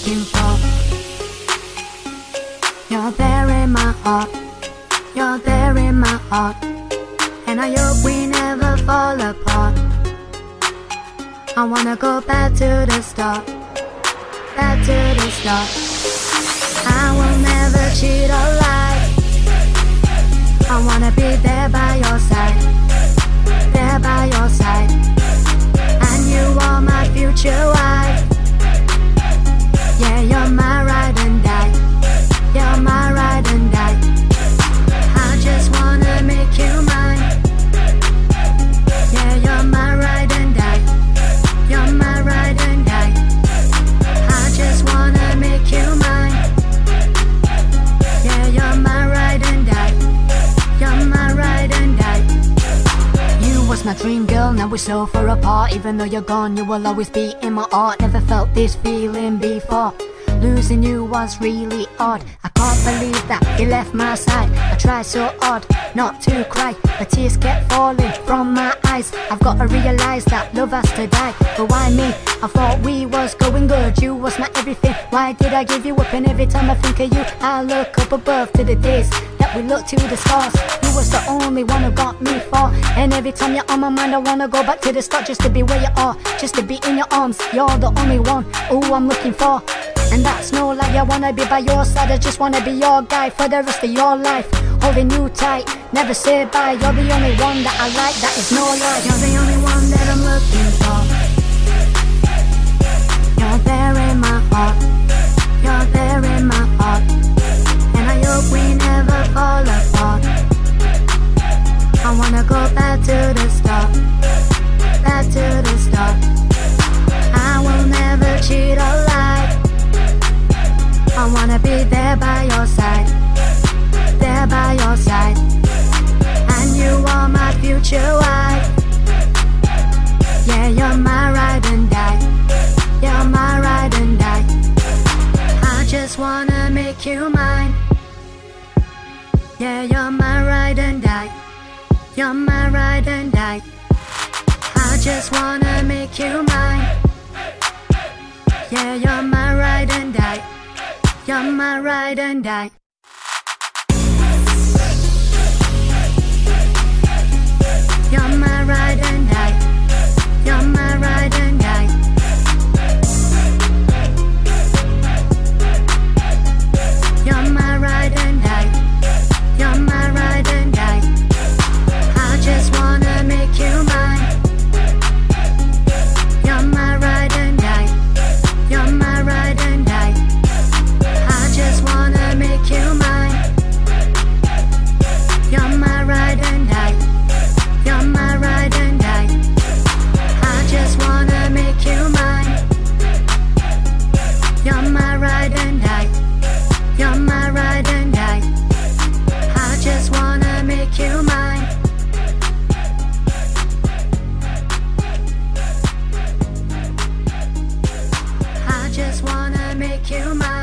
looking for. You're there in my heart. You're there in my heart. And I hope we never fall apart. I wanna go back to the start. Back to the start. I will never cheat or lie. I wanna be there dream girl, now we're so far apart. Even though you're gone, you will always be in my heart. Never felt this feeling before. Losing you was really odd. I can't believe that you left my side. I tried so hard not to cry, but tears kept falling from my eyes. I've got to realize that love has to die. But why me? I thought we was going good. You was my everything. Why did I give you up? And every time I think of you, I look up above to the days that we look to the stars. You was the only one who got me far. And every time you're on my mind, I wanna go back to the start just to be where you are, just to be in your arms. You're the only one who I'm looking for. And that's no lie, I wanna be by your side. I just wanna be your guy for the rest of your life. Holding you tight, never say bye. You're the only one that I like, that is no lie. You're the only one that I'm looking for. Go back to the start. Back to the start. I will never cheat or lie. I wanna be there by your side. There by your side. And you are my future wife. Yeah, you're my ride and die. You're my ride and die. I just wanna make you mine. Yeah, you're my ride and die. You're my ride and die. I just wanna make you mine. Yeah, you're my ride and die. You're my ride and die. You're my ride I just